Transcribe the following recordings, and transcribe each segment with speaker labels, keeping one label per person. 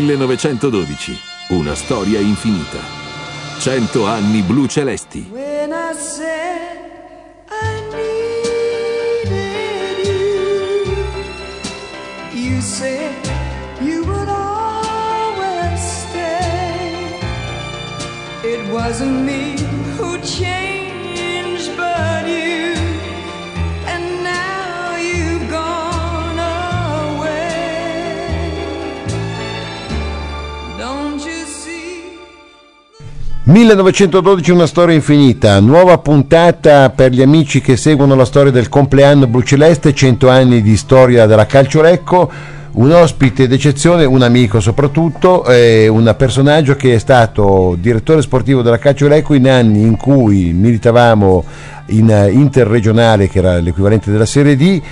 Speaker 1: 1912. Una storia infinita. 100 anni blu celesti.
Speaker 2: When I said I needed you, you said you would always stay. It wasn't me
Speaker 3: 1912 una storia infinita, nuova puntata per gli amici che seguono la storia del compleanno blu celeste, 100 anni di storia della calcio Lecco, un ospite d'eccezione, un amico soprattutto, eh, un personaggio che è stato direttore sportivo della calcio Lecco in anni in cui militavamo in eh, interregionale che era l'equivalente della Serie D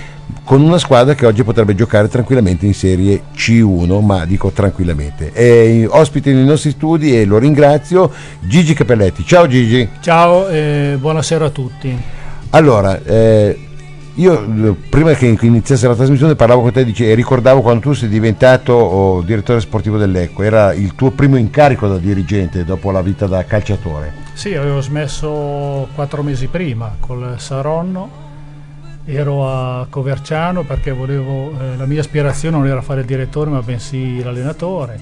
Speaker 3: con una squadra che oggi potrebbe giocare tranquillamente in Serie C1, ma dico tranquillamente. È ospite nei nostri studi e lo ringrazio, Gigi Capelletti. Ciao Gigi.
Speaker 4: Ciao e buonasera a tutti.
Speaker 3: Allora, eh, io eh, prima che iniziasse la trasmissione parlavo con te dice, e ricordavo quando tu sei diventato oh, direttore sportivo dell'Ecco, era il tuo primo incarico da dirigente dopo la vita da calciatore.
Speaker 4: Sì, avevo smesso quattro mesi prima col Saronno, ero a Coverciano perché volevo, eh, la mia aspirazione non era fare il direttore ma bensì l'allenatore,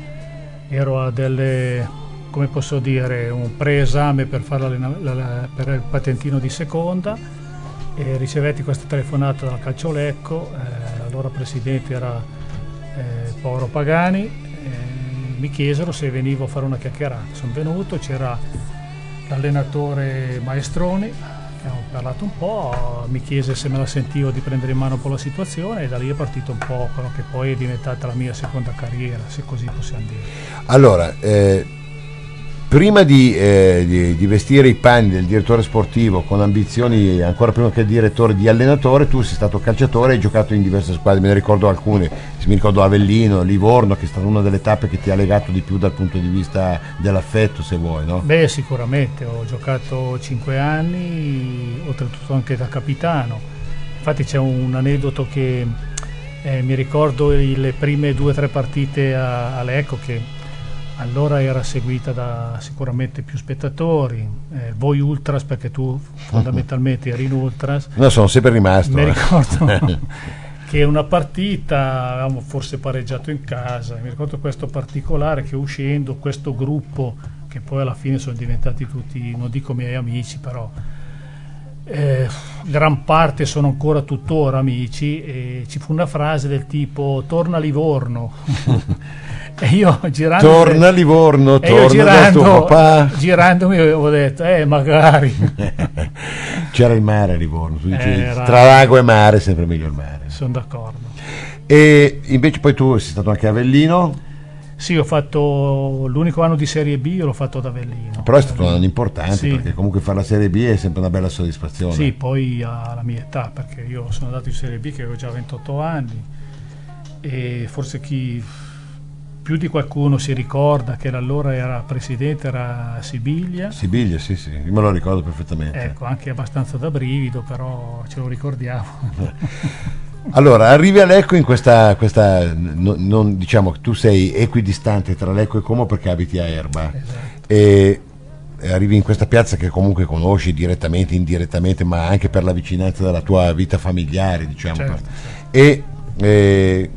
Speaker 4: ero a delle, come posso dire, un preesame per, fare la- per il patentino di seconda e ricevetti questa telefonata dal Calcio Lecco, eh, allora presidente era eh, Paolo Pagani, eh, mi chiesero se venivo a fare una chiacchierata, sono venuto, c'era l'allenatore Maestroni, abbiamo parlato un po', mi chiese se me la sentivo di prendere in mano un po' la situazione e da lì è partito un po' quello che poi è diventata la mia seconda carriera, se così possiamo dire.
Speaker 3: Allora, eh, prima di, eh, di- di vestire i panni del direttore sportivo con ambizioni ancora prima che direttore di allenatore, tu sei stato calciatore e hai giocato in diverse squadre, me ne ricordo alcune, mi ricordo Avellino, Livorno, che è stata una delle tappe che ti ha legato di più dal punto di vista dell'affetto, se vuoi, no?
Speaker 4: Beh, sicuramente, ho giocato 5 anni, oltretutto anche da capitano. Infatti c'è un aneddoto che eh, mi ricordo le prime due o tre partite a, a Lecco che allora era seguita da sicuramente più spettatori, eh, voi ultras perché tu fondamentalmente eri in ultras.
Speaker 3: No, sono sempre rimasto.
Speaker 4: Mi
Speaker 3: eh.
Speaker 4: ricordo che una partita avevamo forse pareggiato in casa. Mi ricordo questo particolare che uscendo questo gruppo, che poi alla fine sono diventati tutti, non dico miei amici, però eh, gran parte sono ancora tuttora amici. E ci fu una frase del tipo: Torna a Livorno. e io girando.
Speaker 3: Torna a Livorno, torna da tuo
Speaker 4: girando,
Speaker 3: papà.
Speaker 4: girandomi avevo detto: Eh, magari.
Speaker 3: C'era il mare a Livorno, tu dici, tra lago e mare è sempre meglio il mare.
Speaker 4: sono d'accordo.
Speaker 3: E invece poi tu sei stato anche a Avellino,
Speaker 4: Sì, ho fatto l'unico anno di Serie B, io l'ho fatto ad Avellino.
Speaker 3: però è stato un anno importante
Speaker 4: Sì.
Speaker 3: perché comunque fare la Serie B è sempre una bella soddisfazione.
Speaker 4: Sì, poi alla mia età, perché io sono andato in Serie B che avevo già 28 anni e forse chi più di qualcuno si ricorda che allora era presidente era Sibiglia.
Speaker 3: Sibiglia, sì, sì, io me lo ricordo perfettamente.
Speaker 4: Ecco, anche abbastanza da brivido, però ce lo ricordiamo.
Speaker 3: Allora, arrivi a Lecco in questa, questa no- non, diciamo che tu sei equidistante tra Lecco e Como perché abiti a Erba
Speaker 4: Esatto.
Speaker 3: e e arrivi in questa piazza che comunque conosci direttamente, indirettamente, ma anche per la vicinanza della tua vita familiare, diciamo.
Speaker 4: Certo.
Speaker 3: E eh,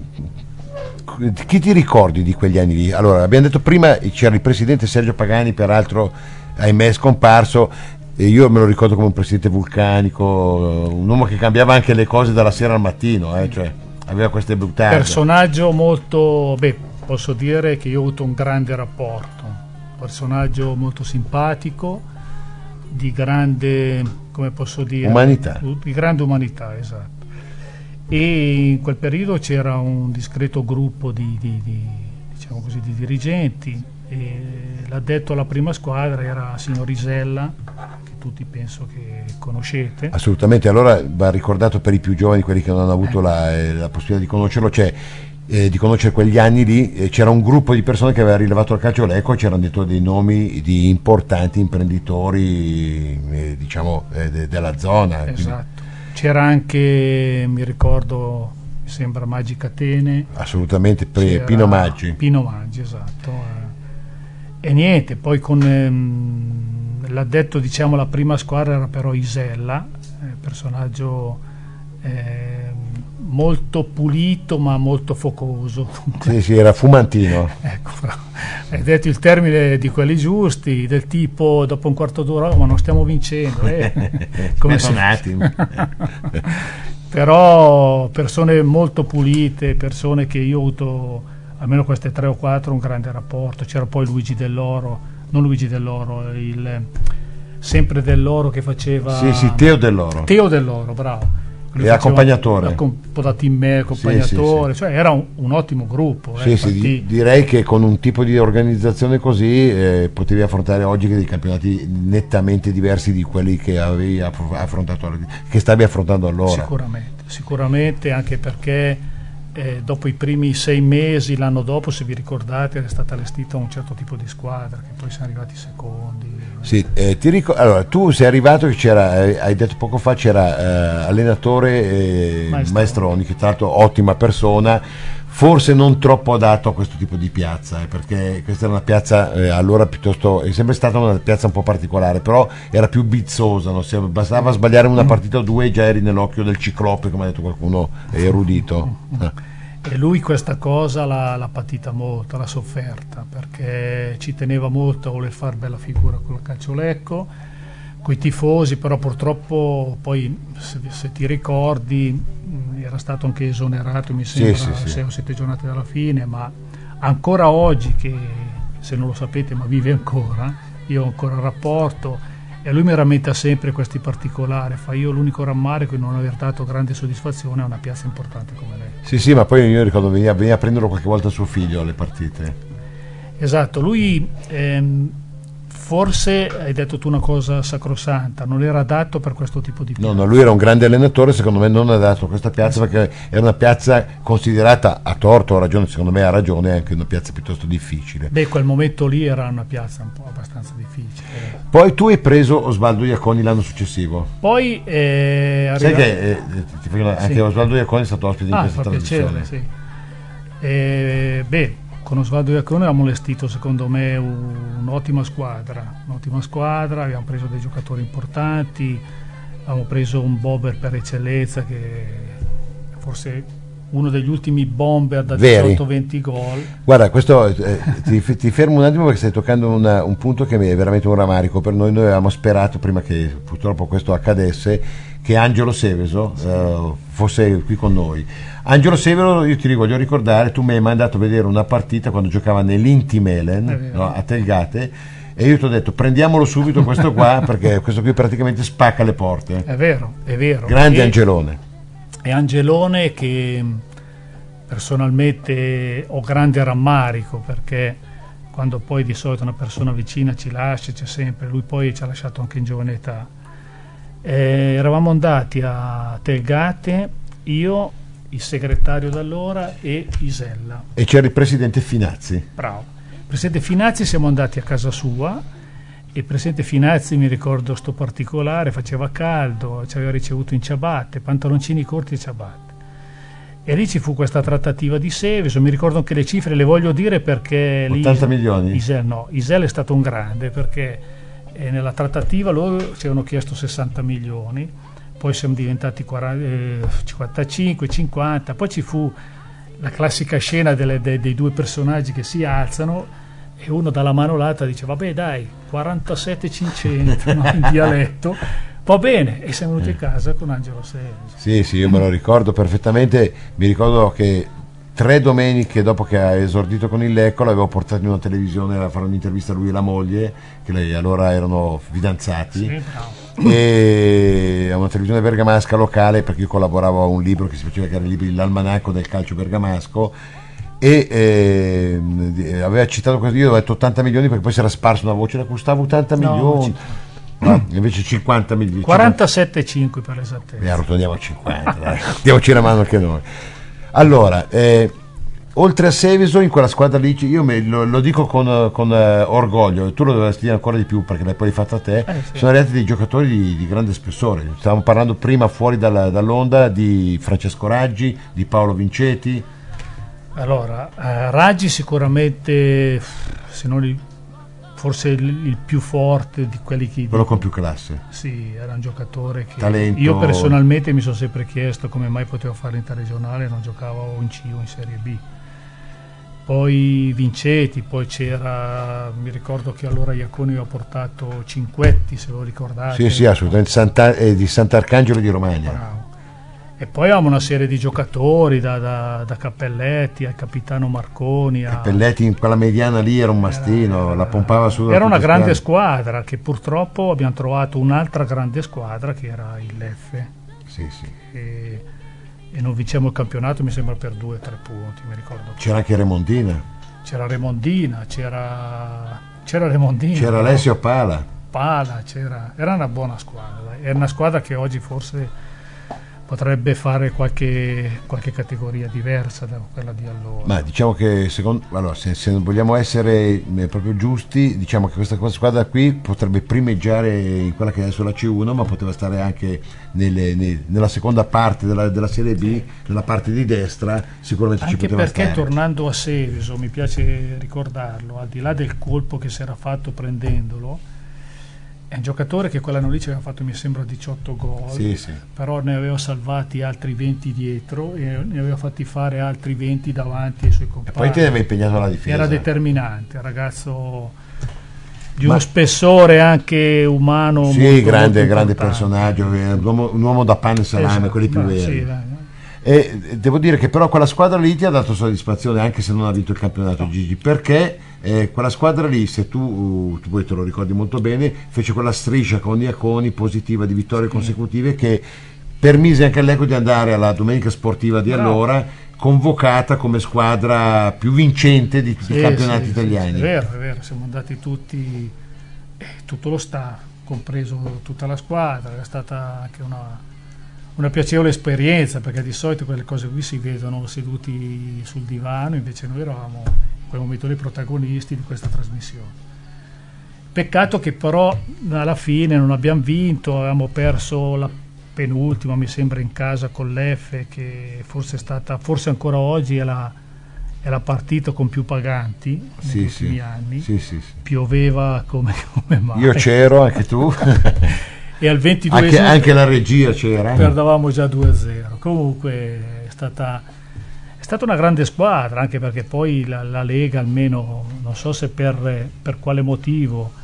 Speaker 3: chi ti ricordi di quegli anni lì? Allora, abbiamo detto prima c'era il presidente Sergio Pagani, peraltro ahimè è scomparso. E io me lo ricordo come un presidente vulcanico, un uomo che cambiava anche le cose dalla sera al mattino, eh, cioè aveva queste buttate.
Speaker 4: Personaggio molto, beh, posso dire che io ho avuto un grande rapporto, personaggio molto simpatico, di grande, come posso dire,
Speaker 3: Umanità.
Speaker 4: di grande umanità, esatto. E in quel periodo c'era un discreto gruppo di, di- di, diciamo così, di dirigenti e l'addetto alla prima squadra era signor Isella, che tutti penso che conoscete.
Speaker 3: Assolutamente, allora va ricordato per i più giovani, quelli che non hanno avuto la, eh, la possibilità di conoscerlo, cioè eh, di conoscere quegli anni lì, eh, c'era un gruppo di persone che aveva rilevato il calcio Lecco e c'erano dentro dei nomi di importanti imprenditori eh, diciamo eh, de- della zona.
Speaker 4: Esatto. C'era anche, mi ricordo, mi sembra Maggi Catene.
Speaker 3: Assolutamente, pre- Pino Maggi.
Speaker 4: Pino Maggi, esatto. eh. E niente, poi con ehm, l'addetto, diciamo, la prima squadra era però Isella, eh, personaggio ehm, molto pulito ma molto focoso.
Speaker 3: Sì, sì, era fumantino.
Speaker 4: Ecco, però, hai detto il termine di quelli giusti, del tipo dopo un quarto d'ora, "Oh, ma non stiamo vincendo. eh." Come
Speaker 3: un attimo.
Speaker 4: però persone molto pulite, persone che io ho avuto, almeno queste tre o quattro, un grande rapporto. C'era poi Luigi Dell'Oro, non Luigi Dell'Oro, il, sempre Dell'Oro che faceva...
Speaker 3: Sì, sì, Teo Dell'Oro.
Speaker 4: Teo Dell'Oro, bravo.
Speaker 3: E accompagnatore.
Speaker 4: accom- Un po' da team me, accompagnatore, cioè era un, un ottimo gruppo. eh,
Speaker 3: Sì, sì,
Speaker 4: infatti-
Speaker 3: di- direi che con un tipo di organizzazione così eh, potevi affrontare oggi dei campionati nettamente diversi di quelli che avevi aff- affrontato, che stavi affrontando allora.
Speaker 4: Sicuramente, sicuramente anche perché eh, dopo i primi sei mesi, l'anno dopo, se vi ricordate, era stata allestita un certo tipo di squadra, che poi siamo arrivati secondi.
Speaker 3: Sì, eh, ti ricor- allora, tu sei arrivato che c'era, eh, hai detto poco fa, c'era eh, allenatore eh,
Speaker 4: Maestroni.
Speaker 3: Maestroni, che tra l'altro ottima persona, forse non troppo adatto a questo tipo di piazza, eh, perché questa era una piazza eh, allora piuttosto, è sempre stata una piazza un po' particolare, però era più bizzosa, no? Se bastava sbagliare una partita o due e già eri nell'occhio del ciclope, come ha detto qualcuno erudito.
Speaker 4: E lui questa cosa l'ha, l'ha patita molto, l'ha sofferta, perché ci teneva molto a voler fare bella figura con il calciolecco, i tifosi, però purtroppo poi, se, se ti ricordi, mh, era stato anche esonerato, mi sembra,
Speaker 3: sì, sì.
Speaker 4: sei o sette giornate dalla fine, ma ancora oggi, che se non lo sapete, ma vive ancora, io ho ancora rapporto, e lui mi rammenta sempre questi particolari, fa io l'unico rammarico di non aver dato grande soddisfazione a una piazza importante come lei.
Speaker 3: Sì, sì, ma poi io ricordo veniva, veniva a prenderlo qualche volta suo figlio alle partite.
Speaker 4: Esatto, lui ehm, forse hai detto tu una cosa sacrosanta, non era adatto per questo tipo di
Speaker 3: No,
Speaker 4: piazza.
Speaker 3: no, lui era un grande allenatore, secondo me non adatto a questa piazza perché era una piazza considerata a torto, ha ragione, secondo me ha ragione, è anche una piazza piuttosto difficile.
Speaker 4: Beh, quel momento lì era una piazza un po' abbastanza difficile.
Speaker 3: Poi tu hai preso Osvaldo Iaconi l'anno successivo.
Speaker 4: Poi eh,
Speaker 3: Sai
Speaker 4: arriva-
Speaker 3: che eh, anche
Speaker 4: Sì.
Speaker 3: Osvaldo Iaconi è stato ospite in
Speaker 4: Ah,
Speaker 3: questa
Speaker 4: fa
Speaker 3: trasmissione.
Speaker 4: piacere, sì. Eh, beh, con Osvaldo Iacone avevamo allestito secondo me un- un'ottima squadra, un'ottima squadra, abbiamo preso dei giocatori importanti, abbiamo preso un bomber per eccellenza che forse uno degli ultimi bomber da
Speaker 3: Veri.
Speaker 4: 18-20 gol.
Speaker 3: Guarda, questo eh, ti, ti fermo un attimo perché stai toccando una- un punto che è veramente un ramarico per noi. Noi avevamo sperato, prima che purtroppo questo accadesse, che Angelo Seveso eh, fosse qui con noi. Angelo Severo, io ti voglio ricordare, tu mi hai mandato a vedere una partita quando giocava nell'Inti
Speaker 4: È
Speaker 3: Melen
Speaker 4: vero.
Speaker 3: no, a Telgate e io ti ho detto prendiamolo subito questo qua perché questo qui praticamente spacca le porte.
Speaker 4: È vero, è vero.
Speaker 3: Grande
Speaker 4: E-
Speaker 3: Angelone.
Speaker 4: E Angelone che personalmente ho grande rammarico perché quando poi di solito una persona vicina ci lascia, c'è sempre, lui poi ci ha lasciato anche in giovane età. Eh, eravamo andati a Telgate, io, il segretario d'allora e Isella.
Speaker 3: E c'era il presidente Finazzi.
Speaker 4: Bravo. Il presidente Finazzi siamo andati a casa sua e il presidente Finazzi mi ricordo sto particolare, faceva caldo, ci aveva ricevuto in ciabatte, pantaloncini corti e ciabatte. E lì ci fu questa trattativa di Seveso, mi ricordo anche le cifre, le voglio dire perché lì
Speaker 3: 80 milioni?
Speaker 4: Isel, no, Isel è stato un grande perché eh, nella trattativa loro ci avevano chiesto 60 milioni, poi siamo diventati 40, eh, 55, 50, poi ci fu la classica scena delle- de- dei due personaggi che si alzano e uno dalla manolata dice vabbè dai 47 500 no, in dialetto va bene. E siamo venuti a casa con Angelo Seveso
Speaker 3: Sì, sì, io me lo ricordo perfettamente. Mi ricordo che tre domeniche dopo che ha esordito con il Lecco l'avevo portato in una televisione a fare un'intervista a lui e la moglie, che lei allora erano fidanzati.
Speaker 4: Sì.
Speaker 3: E a una televisione bergamasca locale perché io collaboravo a un libro che si faceva che era l'almanacco del calcio bergamasco e di- aveva citato questo io ho detto 80 milioni perché poi si era sparso una voce la costava 80
Speaker 4: No,
Speaker 3: milioni No, invece 50 milioni
Speaker 4: 47,5 per
Speaker 3: e
Speaker 4: l'esattezza
Speaker 3: arrotoniamo a 50, dai. diamoci la mano anche noi. Allora, eh, oltre a Seveso in quella squadra lì, io me- lo, lo dico con, con, eh, orgoglio, tu lo dovresti dire ancora di più perché l'hai poi fatta a te,
Speaker 4: Eh, sì.
Speaker 3: sono arrivati dei giocatori di, di grande spessore. Stavamo parlando prima fuori dalla- dall'onda di Francesco Raggi, di Paolo Vinceti.
Speaker 4: Allora, eh, Raggi sicuramente, se non il, forse il, il più forte di quelli che...
Speaker 3: quello con più classe.
Speaker 4: Sì, era un giocatore che
Speaker 3: Talento.
Speaker 4: io personalmente mi sono sempre chiesto come mai potevo fare l'interregionale non giocavo in C o in Serie B. Poi Vinceti, poi c'era, mi ricordo che allora Iaconi aveva portato Cinquetti, se lo ricordate.
Speaker 3: Sì, sì, assolutamente, Santa- eh, di Sant'Arcangelo di Romagna.
Speaker 4: Bravo. E poi avevamo una serie di giocatori, da, da- da Cappelletti al capitano Marconi. A...
Speaker 3: Pelletti in quella mediana lì era un mastino,
Speaker 4: Era-
Speaker 3: la pompava su.
Speaker 4: Era una grande
Speaker 3: squadre.
Speaker 4: squadra che purtroppo abbiamo trovato un'altra grande squadra che era il F
Speaker 3: Sì, sì.
Speaker 4: e, e non vinciamo il campionato mi sembra per due o tre punti, mi ricordo.
Speaker 3: C'era anche Remondina,
Speaker 4: C'era Remondina, c'era, c'era Remondina,
Speaker 3: c'era Alessio Pala.
Speaker 4: Pala, c'era, era una buona squadra, era una squadra che oggi forse potrebbe fare qualche, qualche categoria diversa da quella di allora.
Speaker 3: Ma diciamo che secondo, allora, se, se vogliamo essere eh, proprio giusti, diciamo che questa, questa squadra qui potrebbe primeggiare in quella che è adesso la C1, ma poteva stare anche nelle- ne- nella seconda parte della, della Serie B, nella parte di destra, sicuramente ci
Speaker 4: Anche
Speaker 3: poteva
Speaker 4: perché
Speaker 3: stare.
Speaker 4: tornando a Seveso, mi piace ricordarlo, al di là del colpo che si era fatto prendendolo, è un giocatore che quell'anno lì ci aveva fatto, mi sembra, 18 gol,
Speaker 3: Sì, sì.
Speaker 4: però ne aveva salvati altri 20 dietro e ne aveva fatti fare altri 20 davanti ai suoi
Speaker 3: E
Speaker 4: compagni.
Speaker 3: poi ti aveva impegnato alla difesa.
Speaker 4: Era determinante, ragazzo di
Speaker 3: Ma-
Speaker 4: uno spessore anche umano.
Speaker 3: Sì,
Speaker 4: molto,
Speaker 3: grande,
Speaker 4: molto
Speaker 3: grande personaggio, un uomo, un uomo da pane e salame,
Speaker 4: Esatto,
Speaker 3: quelli più
Speaker 4: no,
Speaker 3: veri.
Speaker 4: sì,
Speaker 3: E devo dire che però quella squadra lì ti ha dato soddisfazione anche se non ha vinto il campionato Gigi, perché eh, quella squadra lì, se tu, uh, tu poi te lo ricordi molto bene, fece quella striscia con Iaconi positiva di vittorie consecutive che permise anche all'Eco di andare alla domenica sportiva di
Speaker 4: Bravo.
Speaker 3: allora convocata come squadra più vincente di tutti
Speaker 4: Sì,
Speaker 3: i campionati
Speaker 4: sì,
Speaker 3: italiani.
Speaker 4: sì, è vero, è vero, siamo andati tutti, eh, tutto lo staff, compreso tutta la squadra, è stata anche una, una piacevole esperienza perché di solito quelle cose qui si vedono seduti sul divano, invece noi eravamo in quel momento i protagonisti di questa trasmissione. Peccato che però alla fine non abbiamo vinto, avevamo perso la penultima, mi sembra, in casa con l'F, che forse è stata, forse ancora oggi è la, è la partita con più paganti negli
Speaker 3: Sì,
Speaker 4: ultimi
Speaker 3: sì.
Speaker 4: anni.
Speaker 3: Sì.
Speaker 4: Pioveva come, come mai.
Speaker 3: Io c'ero, anche tu,
Speaker 4: E al 22
Speaker 3: anche, anche la regia c'era.
Speaker 4: perdavamo già 2-0. Comunque è stata, è stata una grande squadra, anche perché poi la, la Lega, almeno non so se per, per quale motivo, eh,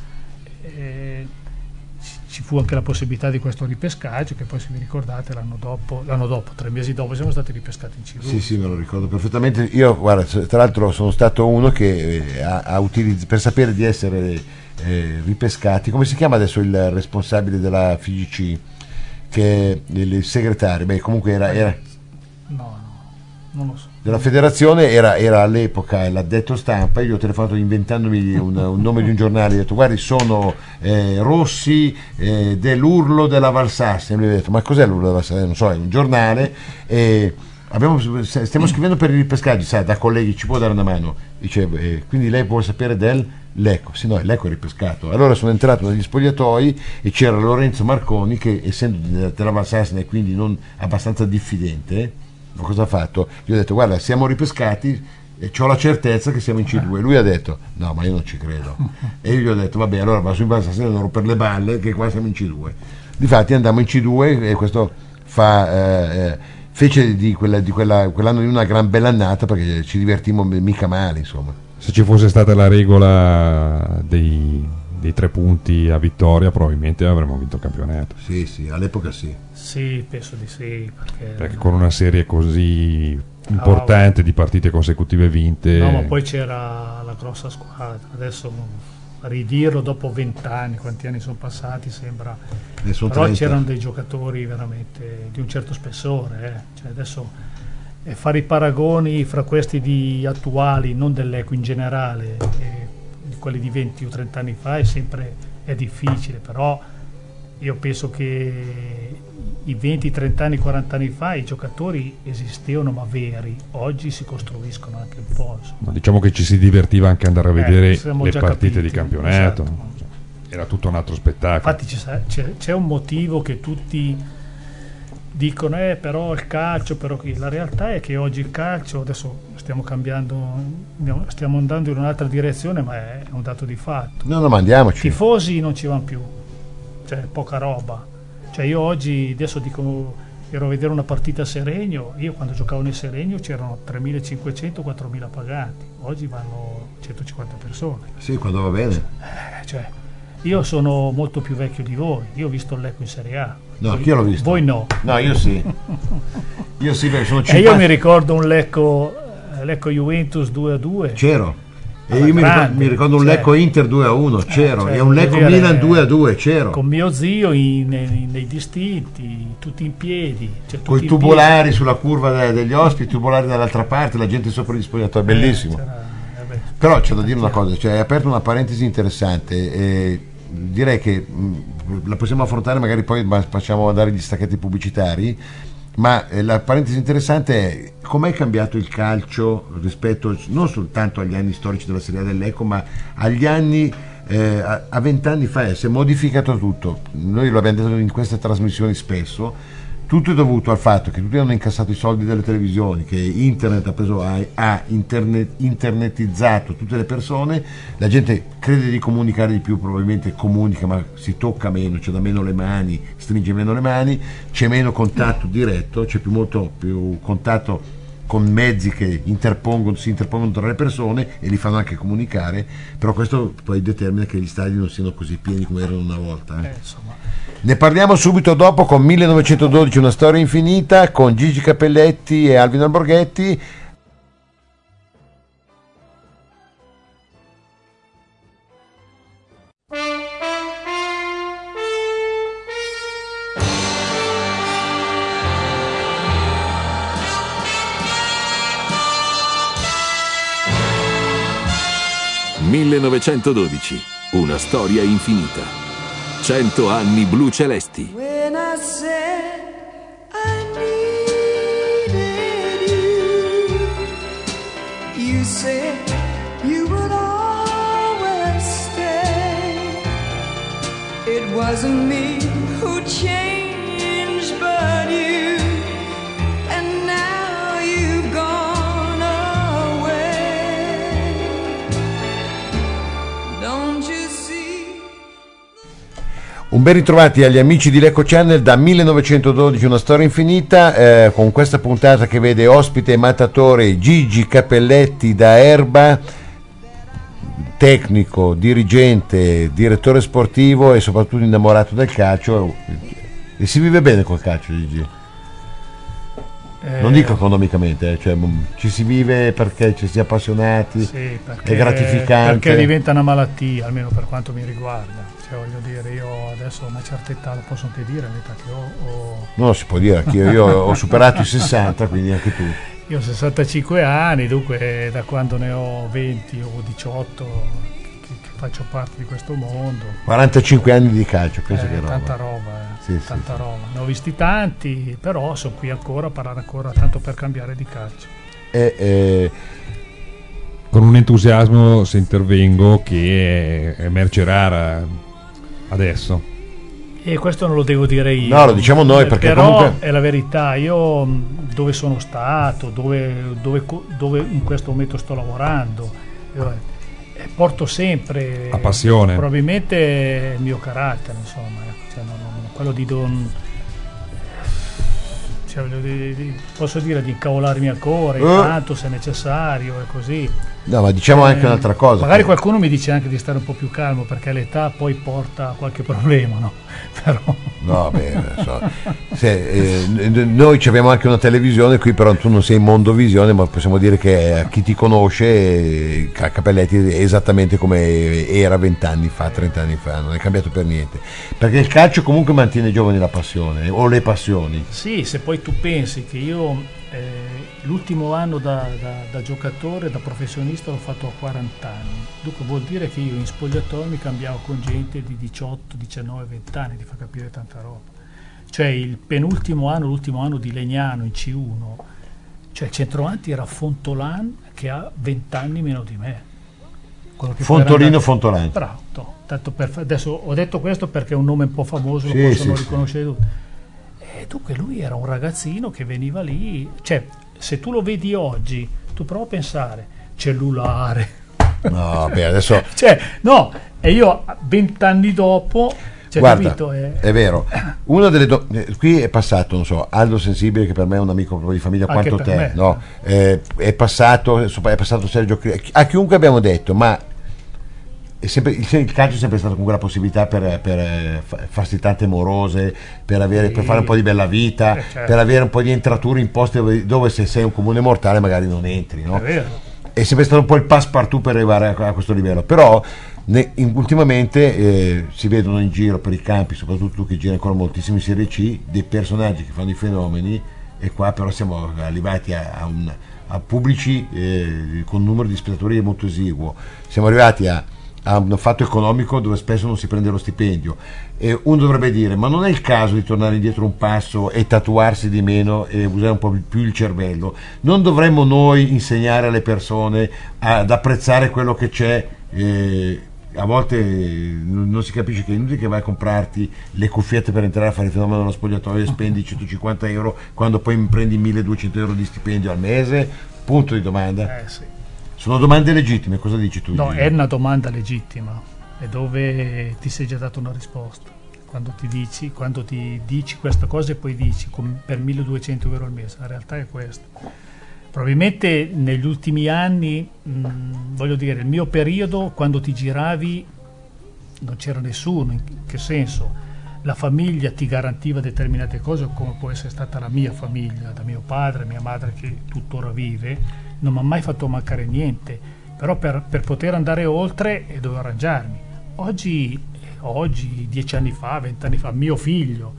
Speaker 4: ci- fu anche la possibilità di questo ripescaggio, che poi se vi ricordate l'anno dopo, l'anno dopo tre mesi dopo, siamo stati ripescati in C2.
Speaker 3: Sì, sì, me lo ricordo perfettamente. Io, guarda, tra l'altro sono stato uno che eh, ha, ha utilizz- per sapere di essere eh, ripescati, come si chiama adesso il responsabile della FIGC? Che è il, il segretario, beh, comunque era, era-
Speaker 4: No, no, non lo so.
Speaker 3: Della federazione, era, era all'epoca l'addetto stampa. Io gli ho telefonato inventandomi un, un nome di un giornale. Ho detto, guardi, sono eh, Rossi eh, dell'Urlo della Valsassia. E lui ha detto, ma cos'è l'Urlo della Valsassia? Non so, è un giornale. E abbiamo- stiamo scrivendo per i ripescaggi, sa, da colleghi, ci può dare una mano? Dice, eh, quindi lei vuole sapere del Lecco? Sì, no, l'Ecco è ripescato. Allora sono entrato negli spogliatoi e c'era Lorenzo Marconi che, essendo della- della Valsassia e quindi non abbastanza diffidente, ma cosa ha fatto? Gli ho detto, guarda, siamo ripescati e ho la certezza che siamo in C2. Lui ha detto, no, ma io non ci credo. E io gli ho detto, vabbè, allora va su in Valsassia non per le balle che qua siamo in C2. Difatti andiamo in C2 e questo fa... eh, eh, fece di, quella, di quella- quell'anno di una gran bella annata perché ci divertimmo mica male, insomma.
Speaker 5: Se ci fosse stata la regola dei, dei tre punti a vittoria, probabilmente avremmo vinto il campionato.
Speaker 3: Sì, sì, all'epoca sì.
Speaker 4: Sì, penso di sì, perché...
Speaker 5: Perché con una serie così importante di partite consecutive vinte,
Speaker 4: No, ma poi c'era la grossa squadra. Adesso ridirlo dopo vent'anni, quanti anni sono passati, sembra. Però
Speaker 3: 30.
Speaker 4: c'erano dei giocatori veramente di un certo spessore. eh. Cioè, adesso eh, fare i paragoni fra questi di attuali, non dell'Eco in generale, e di quelli di 20 o 30 anni fa è sempre è difficile, però io penso che i 20, 30 anni, 40 anni fa i giocatori esistevano ma veri, oggi si costruiscono anche un po'.
Speaker 5: No, diciamo che ci si divertiva anche andare a
Speaker 4: Eh,
Speaker 5: vedere
Speaker 4: siamo
Speaker 5: le partite di
Speaker 4: capiti,
Speaker 5: campionato.
Speaker 4: esatto.
Speaker 5: Era tutto un altro spettacolo.
Speaker 4: Infatti c'è, c'è un motivo che tutti dicono, eh, però il calcio, però. La realtà è che oggi il calcio, adesso stiamo cambiando, stiamo andando in un'altra direzione, ma è un dato di fatto.
Speaker 3: No, no, ma andiamoci.
Speaker 4: tifosi non ci vanno più, cioè poca roba. Cioè io oggi, adesso dico, ero a vedere una partita a Seregno, io quando giocavo nel Seregno c'erano 3.500-4.000 pagati, oggi vanno 150 persone.
Speaker 3: Sì, quando va bene.
Speaker 4: Eh, cioè, io sono molto più vecchio di voi, io ho visto il Lecco in Serie A.
Speaker 3: No,
Speaker 4: Voi-
Speaker 3: anch'io l'ho visto.
Speaker 4: Voi no.
Speaker 3: No, io sì. Io sì, perché sono
Speaker 4: E
Speaker 3: 50.
Speaker 4: io mi ricordo un Lecco, Lecco Juventus 2 a 2.
Speaker 3: C'ero. E io mi ricordo, mi ricordo un
Speaker 4: cioè.
Speaker 3: Lecco Inter 2 a 1, c'ero.
Speaker 4: cioè,
Speaker 3: e un Lecco
Speaker 4: dire,
Speaker 3: Milan 2 a 2, c'ero.
Speaker 4: Con mio zio in- nei, nei distinti, tutti in piedi. Cioè,
Speaker 3: Con i tubolari sulla curva de- degli ospiti, i tubolari dall'altra parte, la gente sopra gli spogliatoi,
Speaker 4: piedi.
Speaker 3: bellissimo.
Speaker 4: Eh, eh.
Speaker 3: Però c'è da dire una cosa, cioè hai aperto una parentesi interessante. e direi che mh, la possiamo affrontare, magari poi facciamo andare gli stacchetti pubblicitari. Ma eh, la parentesi interessante è com'è cambiato il calcio rispetto non soltanto agli anni storici della Serie A dell'Eco, ma agli anni eh, a vent'anni fa eh, si è modificato tutto. Noi lo abbiamo detto in queste trasmissioni spesso. Tutto è dovuto al fatto che tutti hanno incassato i soldi delle televisioni, che internet ha, preso, ha, internet- internetizzato tutte le persone, la gente crede di comunicare di più, probabilmente comunica ma si tocca meno, c'è da meno le mani, stringe meno le mani, c'è meno contatto diretto, c'è più, molto più contatto con mezzi che interpongono, si interpongono tra le persone e li fanno anche comunicare, però questo poi determina che gli stadi non siano così pieni come erano una volta. eh.
Speaker 4: Eh,
Speaker 3: Ne parliamo subito dopo con 1912, una storia infinita, con Gigi Cappelletti e Alvino Alborghetti.
Speaker 1: «1912. Una storia infinita». 100 anni blu celesti.
Speaker 2: When I said I needed you, you said you would always stay. It wasn't me who changed,
Speaker 3: Un ben ritrovati agli amici di Lecco Channel da 1912, una storia infinita, eh, con questa puntata che vede ospite e mattatore Gigi Cappelletti da Erba, tecnico, dirigente, direttore sportivo e soprattutto innamorato del calcio. E si vive bene col calcio, Gigi? Non
Speaker 4: eh,
Speaker 3: dico economicamente, eh, cioè, mm, ci si vive perché ci si è appassionati,
Speaker 4: sì, perché,
Speaker 3: è gratificante.
Speaker 4: Perché diventa una malattia, almeno per quanto mi riguarda. Cioè, voglio dire, io adesso a una certa età, lo posso anche dire, l'età che ho, ho
Speaker 3: Non lo si può dire, anch'io io ho superato i 60, quindi anche tu.
Speaker 4: Io ho 65 anni, dunque da quando ne ho 20 o 18 che, che faccio parte di questo mondo.
Speaker 3: 45 anni di calcio, penso
Speaker 4: Eh,
Speaker 3: che roba.
Speaker 4: tanta roba, eh,
Speaker 3: Sì,
Speaker 4: tanta
Speaker 3: sì.
Speaker 4: roba. Ne ho visti tanti, però sono qui ancora a parlare ancora tanto per cambiare di calcio.
Speaker 3: E, eh,
Speaker 5: Con un entusiasmo se intervengo che è, è merce rara adesso.
Speaker 4: E questo non lo devo dire io.
Speaker 3: No, lo diciamo noi,
Speaker 4: Eh,
Speaker 3: perché
Speaker 4: Però
Speaker 3: comunque-
Speaker 4: è la verità. Io mh, dove sono stato, dove, dove dove in questo momento sto lavorando, io, eh, porto sempre.
Speaker 5: La passione.
Speaker 4: Probabilmente il mio carattere, insomma. Quello di non. cioè, di- posso dire di incavolarmi ancora,
Speaker 3: Eh.
Speaker 4: intanto se necessario e così.
Speaker 3: no, ma diciamo anche
Speaker 4: Eh,
Speaker 3: un'altra cosa.
Speaker 4: Magari
Speaker 3: che-
Speaker 4: qualcuno mi dice anche di stare un po' più calmo perché l'età poi porta a qualche problema, no? Però
Speaker 3: No, beh, so. Se, eh, noi abbiamo anche una televisione qui, però tu non sei in mondovisione, ma possiamo dire che a chi ti conosce, eh, Ca- Capelletti è esattamente come era vent'anni fa, 30 anni fa, non è cambiato per niente. Perché il calcio comunque mantiene giovani la passione, o le passioni.
Speaker 4: sì, se poi tu pensi che io eh, l'ultimo anno da, da- da giocatore, da professionista l'ho fatto a 40 anni, dunque vuol dire che io in spogliatoio mi cambiavo con gente di 18, 19, 20 anni, ti fa capire tanta roba. cioè il penultimo anno, l'ultimo anno di Legnano in C1, cioè il centravanti era Fontolan che ha 20 anni meno di me.
Speaker 3: Fontolino Fontolani.
Speaker 4: Bravo, to- tanto per adesso ho detto questo perché è un nome un po' famoso, lo
Speaker 3: Sì,
Speaker 4: possono
Speaker 3: sì,
Speaker 4: riconoscere tutti. E dunque lui era un ragazzino che veniva lì, cioè se tu lo vedi oggi, tu prova a pensare, cellulare,
Speaker 3: No, beh, adesso
Speaker 4: cioè no, e io vent'anni dopo, cioè,
Speaker 3: Guarda,
Speaker 4: capito?
Speaker 3: è...
Speaker 4: Eh,
Speaker 3: vero. Una delle do- eh, qui è passato, non so, Aldo Sensibile, che per me è un amico proprio di famiglia
Speaker 4: Anche
Speaker 3: quanto te,
Speaker 4: me.
Speaker 3: no? Eh, è passato, è passato Sergio A chiunque abbiamo detto, ma è sempre- il, il calcio è sempre stato comunque la possibilità per, per, eh, fa- farsi tante morose, per, avere, per fare un po' di bella vita,
Speaker 4: Eh, certo.
Speaker 3: per avere un po' di entrature in posti dove, dove se sei un comune mortale magari non entri, no?
Speaker 4: è
Speaker 3: è sempre stato un po' il passepartout per arrivare a, a questo livello però ne- in- ultimamente eh, si vedono in giro per i campi soprattutto tu che gira ancora moltissimi Serie C dei personaggi che fanno i fenomeni e qua però siamo arrivati a, a un- a pubblici eh, con un numero di spettatori molto esiguo. Siamo arrivati a, a un fatto economico dove spesso non si prende lo stipendio. E uno dovrebbe dire ma non è il caso di tornare indietro un passo e tatuarsi di meno e usare un po' più il cervello? Non dovremmo noi insegnare alle persone ad apprezzare quello che c'è eh, a volte non si capisce che è inutile che vai a comprarti le cuffiette per entrare a fare il fenomeno dello spogliatoio e spendi 150 euro quando poi prendi 1200 euro di stipendio al mese punto di domanda
Speaker 4: Eh, sì.
Speaker 3: sono domande legittime cosa dici tu
Speaker 4: No,
Speaker 3: Gigi?
Speaker 4: è una domanda legittima e dove ti sei già dato una risposta. Quando ti dici, quando ti dici questa cosa e poi dici com- per 1200 euro al mese, la realtà è questa. Probabilmente negli ultimi anni, mh, voglio dire, il mio periodo, quando ti giravi, non c'era nessuno. In che senso? La famiglia ti garantiva determinate cose, come può essere stata la mia famiglia, da mio padre, mia madre che tuttora vive, non mi ha mai fatto mancare niente. Però per, per poter andare oltre eh, dovevo arrangiarmi. Oggi, eh, oggi, dieci anni fa, vent'anni fa, mio figlio,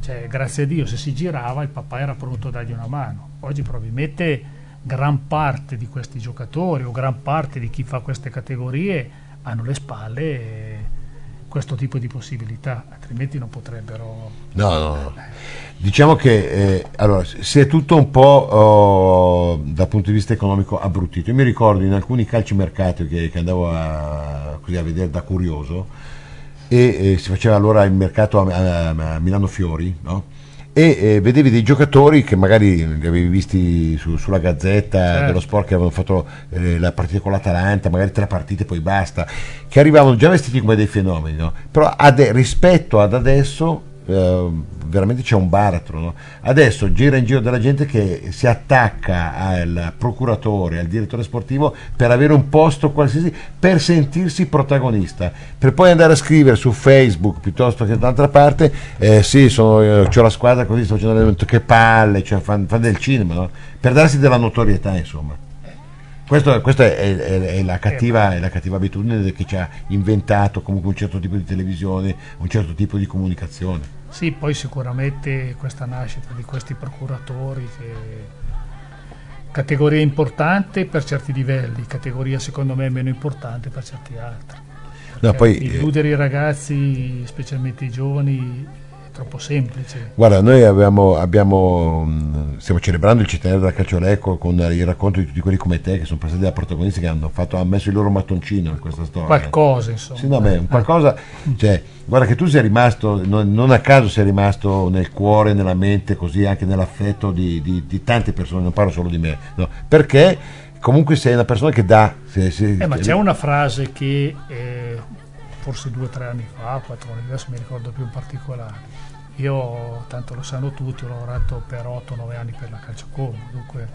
Speaker 4: cioè, grazie a Dio, se si girava il papà era pronto a dargli una mano. Oggi probabilmente gran parte di questi giocatori o gran parte di chi fa queste categorie hanno alle spalle questo tipo di possibilità, altrimenti non potrebbero...
Speaker 3: No, no. Diciamo che eh, allora, si è tutto un po' oh, dal punto di vista economico abbrutito. Io mi ricordo in alcuni calcimercati che, che andavo a, così a vedere da curioso e eh, si faceva allora il mercato a, a- a Milano Fiori, no? E eh, vedevi dei giocatori che magari li avevi visti su- sulla gazzetta
Speaker 4: Certo.
Speaker 3: dello sport che avevano fatto eh, la partita con l'Atalanta, magari tre partite poi basta, che arrivavano già vestiti come dei fenomeni, no? però ade- rispetto ad adesso eh, veramente c'è un baratro. no? Adesso gira in giro della gente che si attacca al procuratore, al direttore sportivo per avere un posto qualsiasi, per sentirsi protagonista, per poi andare a scrivere su Facebook piuttosto che da un'altra parte, eh, sì, sono, eh, c'ho la squadra così, sto facendo l'allenamento, che palle, cioè, fanno fan del cinema, no? per darsi della notorietà insomma. Questo- Questa è, è- è la cattiva, è la cattiva abitudine che ci ha inventato comunque un certo tipo di televisione, un certo tipo di comunicazione.
Speaker 4: Sì, poi sicuramente questa nascita di questi procuratori che categoria importante per certi livelli, categoria secondo me meno importante per certi altri.
Speaker 3: No, poi, eh,
Speaker 4: illudere i ragazzi, specialmente i giovani, troppo semplice.
Speaker 3: Guarda, noi abbiamo, abbiamo, mh, stiamo celebrando il centenario della Calciolecco con il racconto di tutti quelli come te che sono passati da protagonisti che hanno, fatto, hanno messo il loro mattoncino in questa storia.
Speaker 4: Qualcosa, insomma.
Speaker 3: Sì, no, beh, un qualcosa, cioè, guarda che tu sei rimasto, non, non a caso sei rimasto nel cuore, nella mente, così anche nell'affetto di, di- di tante persone, non parlo solo di me, no, perché comunque sei una persona che dà. se- se-
Speaker 4: Eh, ma c'è una frase che eh, forse due o tre anni fa, quattro anni fa, adesso mi ricordo più in particolare. Io, tanto lo sanno tutti, ho lavorato per 8-9 anni per la Calciacom, dunque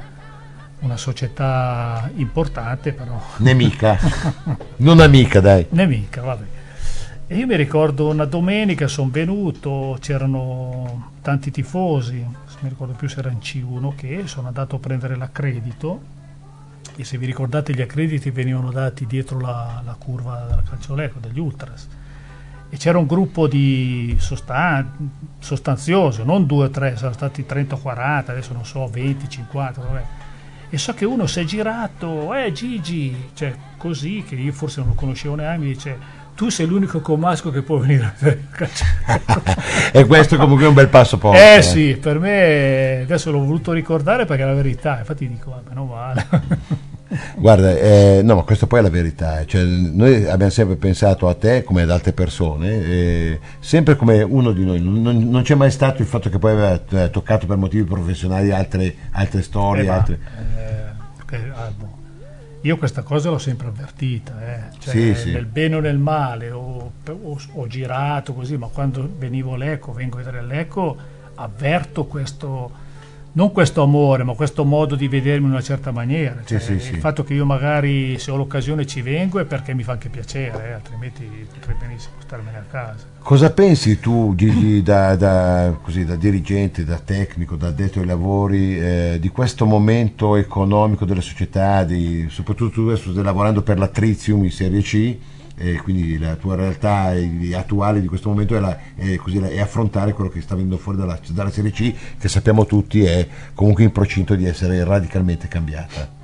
Speaker 4: una società importante, però
Speaker 3: Nemica, non amica, dai.
Speaker 4: nemica, vabbè. E io mi ricordo una domenica sono venuto, c'erano tanti tifosi, non mi ricordo più se era in C1 che sono andato a prendere l'accredito e se vi ricordate gli accrediti venivano dati dietro la, la curva della Calcioleco, degli Ultras. E c'era un gruppo di sostan- sostanzioso, non due o tre, sono stati 30 o 40, adesso non so, 20, 50, vabbè. E so che uno si è girato, eh Gigi, cioè così, che io forse non lo conoscevo neanche, mi dice tu sei l'unico comasco che può venire a calcio.
Speaker 3: e questo comunque è un bel passo forte.
Speaker 4: Eh
Speaker 3: eh.
Speaker 4: sì, per me adesso l'ho voluto ricordare perché è la verità, infatti dico, vabbè, non vale.
Speaker 3: Guarda, eh, no, ma questa poi è la verità. Cioè, noi abbiamo sempre pensato a te come ad altre persone, eh, sempre come uno di noi. Non, non c'è mai stato il fatto che poi aveva eh, toccato per motivi professionali altre, altre storie.
Speaker 4: Eh, ma,
Speaker 3: altre...
Speaker 4: eh, che, ah, boh. Io questa cosa l'ho sempre avvertita, eh. cioè,
Speaker 3: Sì, sì.
Speaker 4: nel bene o nel male, ho, ho- ho girato così, ma quando venivo a Lecco, vengo a vedere Lecco, avverto questo, non questo amore, ma questo modo di vedermi in una certa maniera.
Speaker 3: Sì,
Speaker 4: Cioè,
Speaker 3: sì,
Speaker 4: il
Speaker 3: sì.
Speaker 4: fatto che io magari se ho l'occasione ci vengo è perché mi fa anche piacere, eh, altrimenti potrei benissimo starmene a casa.
Speaker 3: Cosa pensi tu, Gigi, da, da- così, da dirigente, da tecnico, da addetto ai lavori, eh, di questo momento economico delle società, di- soprattutto tu adesso stai lavorando per la Trizium in Serie C, e quindi la tua realtà eh, attuale di questo momento è, la- è così, è affrontare quello che sta venendo fuori dalla, dalla Serie C, che sappiamo tutti è comunque in procinto di essere radicalmente cambiata.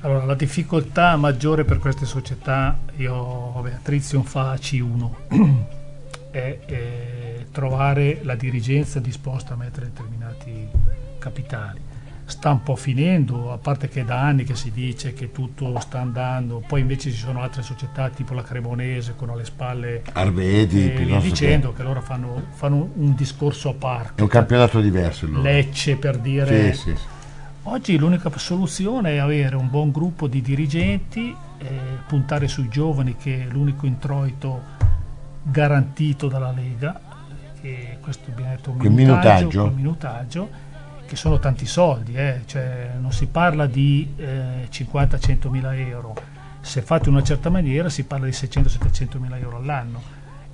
Speaker 4: Allora, la difficoltà maggiore per queste società, io, vabbè, Trizion fa C1, è, eh, trovare la dirigenza disposta a mettere determinati capitali. Sta un po' finendo, a parte che è da anni che si dice che tutto sta andando, poi invece ci sono altre società tipo la Cremonese con alle spalle
Speaker 3: Arvedi,
Speaker 4: e via
Speaker 3: piuttosto che-
Speaker 4: dicendo che loro fanno, fanno un discorso a parte.
Speaker 3: è un campionato diverso. il loro.
Speaker 4: Lecce per dire
Speaker 3: Sì, sì, sì.
Speaker 4: Oggi l'unica soluzione è avere un buon gruppo di dirigenti, eh, puntare sui giovani che è l'unico introito garantito dalla Lega, che questo abbiamo detto un minutaggio,
Speaker 3: minutaggio?
Speaker 4: Che sono tanti soldi, eh, cioè non si parla di eh, 50-100 mila euro, se fate in una certa maniera si parla di 600-700 mila euro all'anno.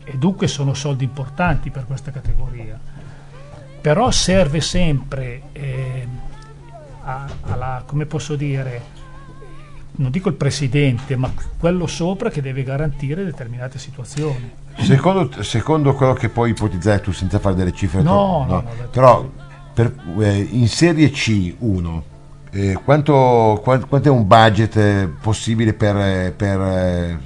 Speaker 4: E dunque sono soldi importanti per questa categoria. Però serve sempre eh, a- alla, come posso dire, non dico il presidente, ma quello sopra che deve garantire determinate situazioni.
Speaker 3: Secondo, secondo quello che puoi ipotizzare tu senza fare delle cifre,
Speaker 4: No,
Speaker 3: troppo-
Speaker 4: no, no, detto
Speaker 3: però per- eh, in Serie C1 eh, quanto, qua- quanto è un budget eh, possibile per, eh, per, eh,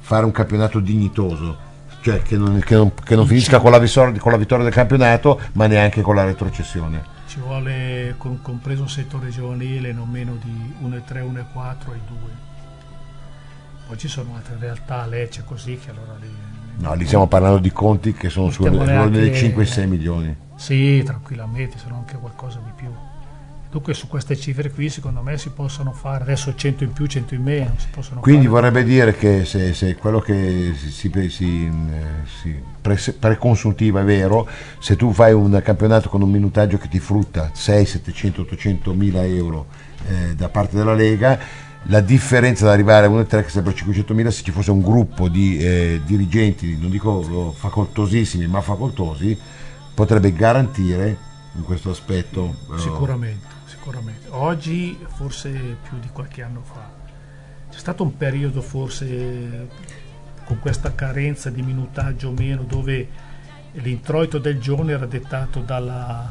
Speaker 3: fare un campionato dignitoso? Cioè che non, che non- che non finisca con la, visor- con la vittoria del campionato ma neanche con la retrocessione.
Speaker 4: Ci vuole, con- compreso un settore giovanile, non meno di 1,3, 1,4 e 2. Poi ci sono altre realtà, Lecce così, che allora lì...
Speaker 3: No, lì stiamo parlando di conti che sono
Speaker 4: neanche-
Speaker 3: 5-6 milioni.
Speaker 4: Sì, tranquillamente, sono anche qualcosa di più. Dunque su queste cifre qui secondo me si possono fare, adesso 100 in più, 100 in meno, si possono
Speaker 3: Quindi
Speaker 4: fare.
Speaker 3: vorrebbe dire che se, se quello che si, si, si, eh, pre- preconsuntiva è vero, se tu fai un campionato con un minutaggio che ti frutta 6, 700, 800 mila euro eh, da parte della Lega, la differenza da arrivare a 1,3 che sarebbero 500 mila se ci fosse un gruppo di eh, dirigenti, non dico oh, facoltosissimi, ma facoltosi, potrebbe garantire in questo aspetto.
Speaker 4: Sicuramente, sicuramente. Oggi forse più di qualche anno fa. C'è stato un periodo forse con questa carenza di minutaggio o meno dove l'introito del giorno era dettato dalla,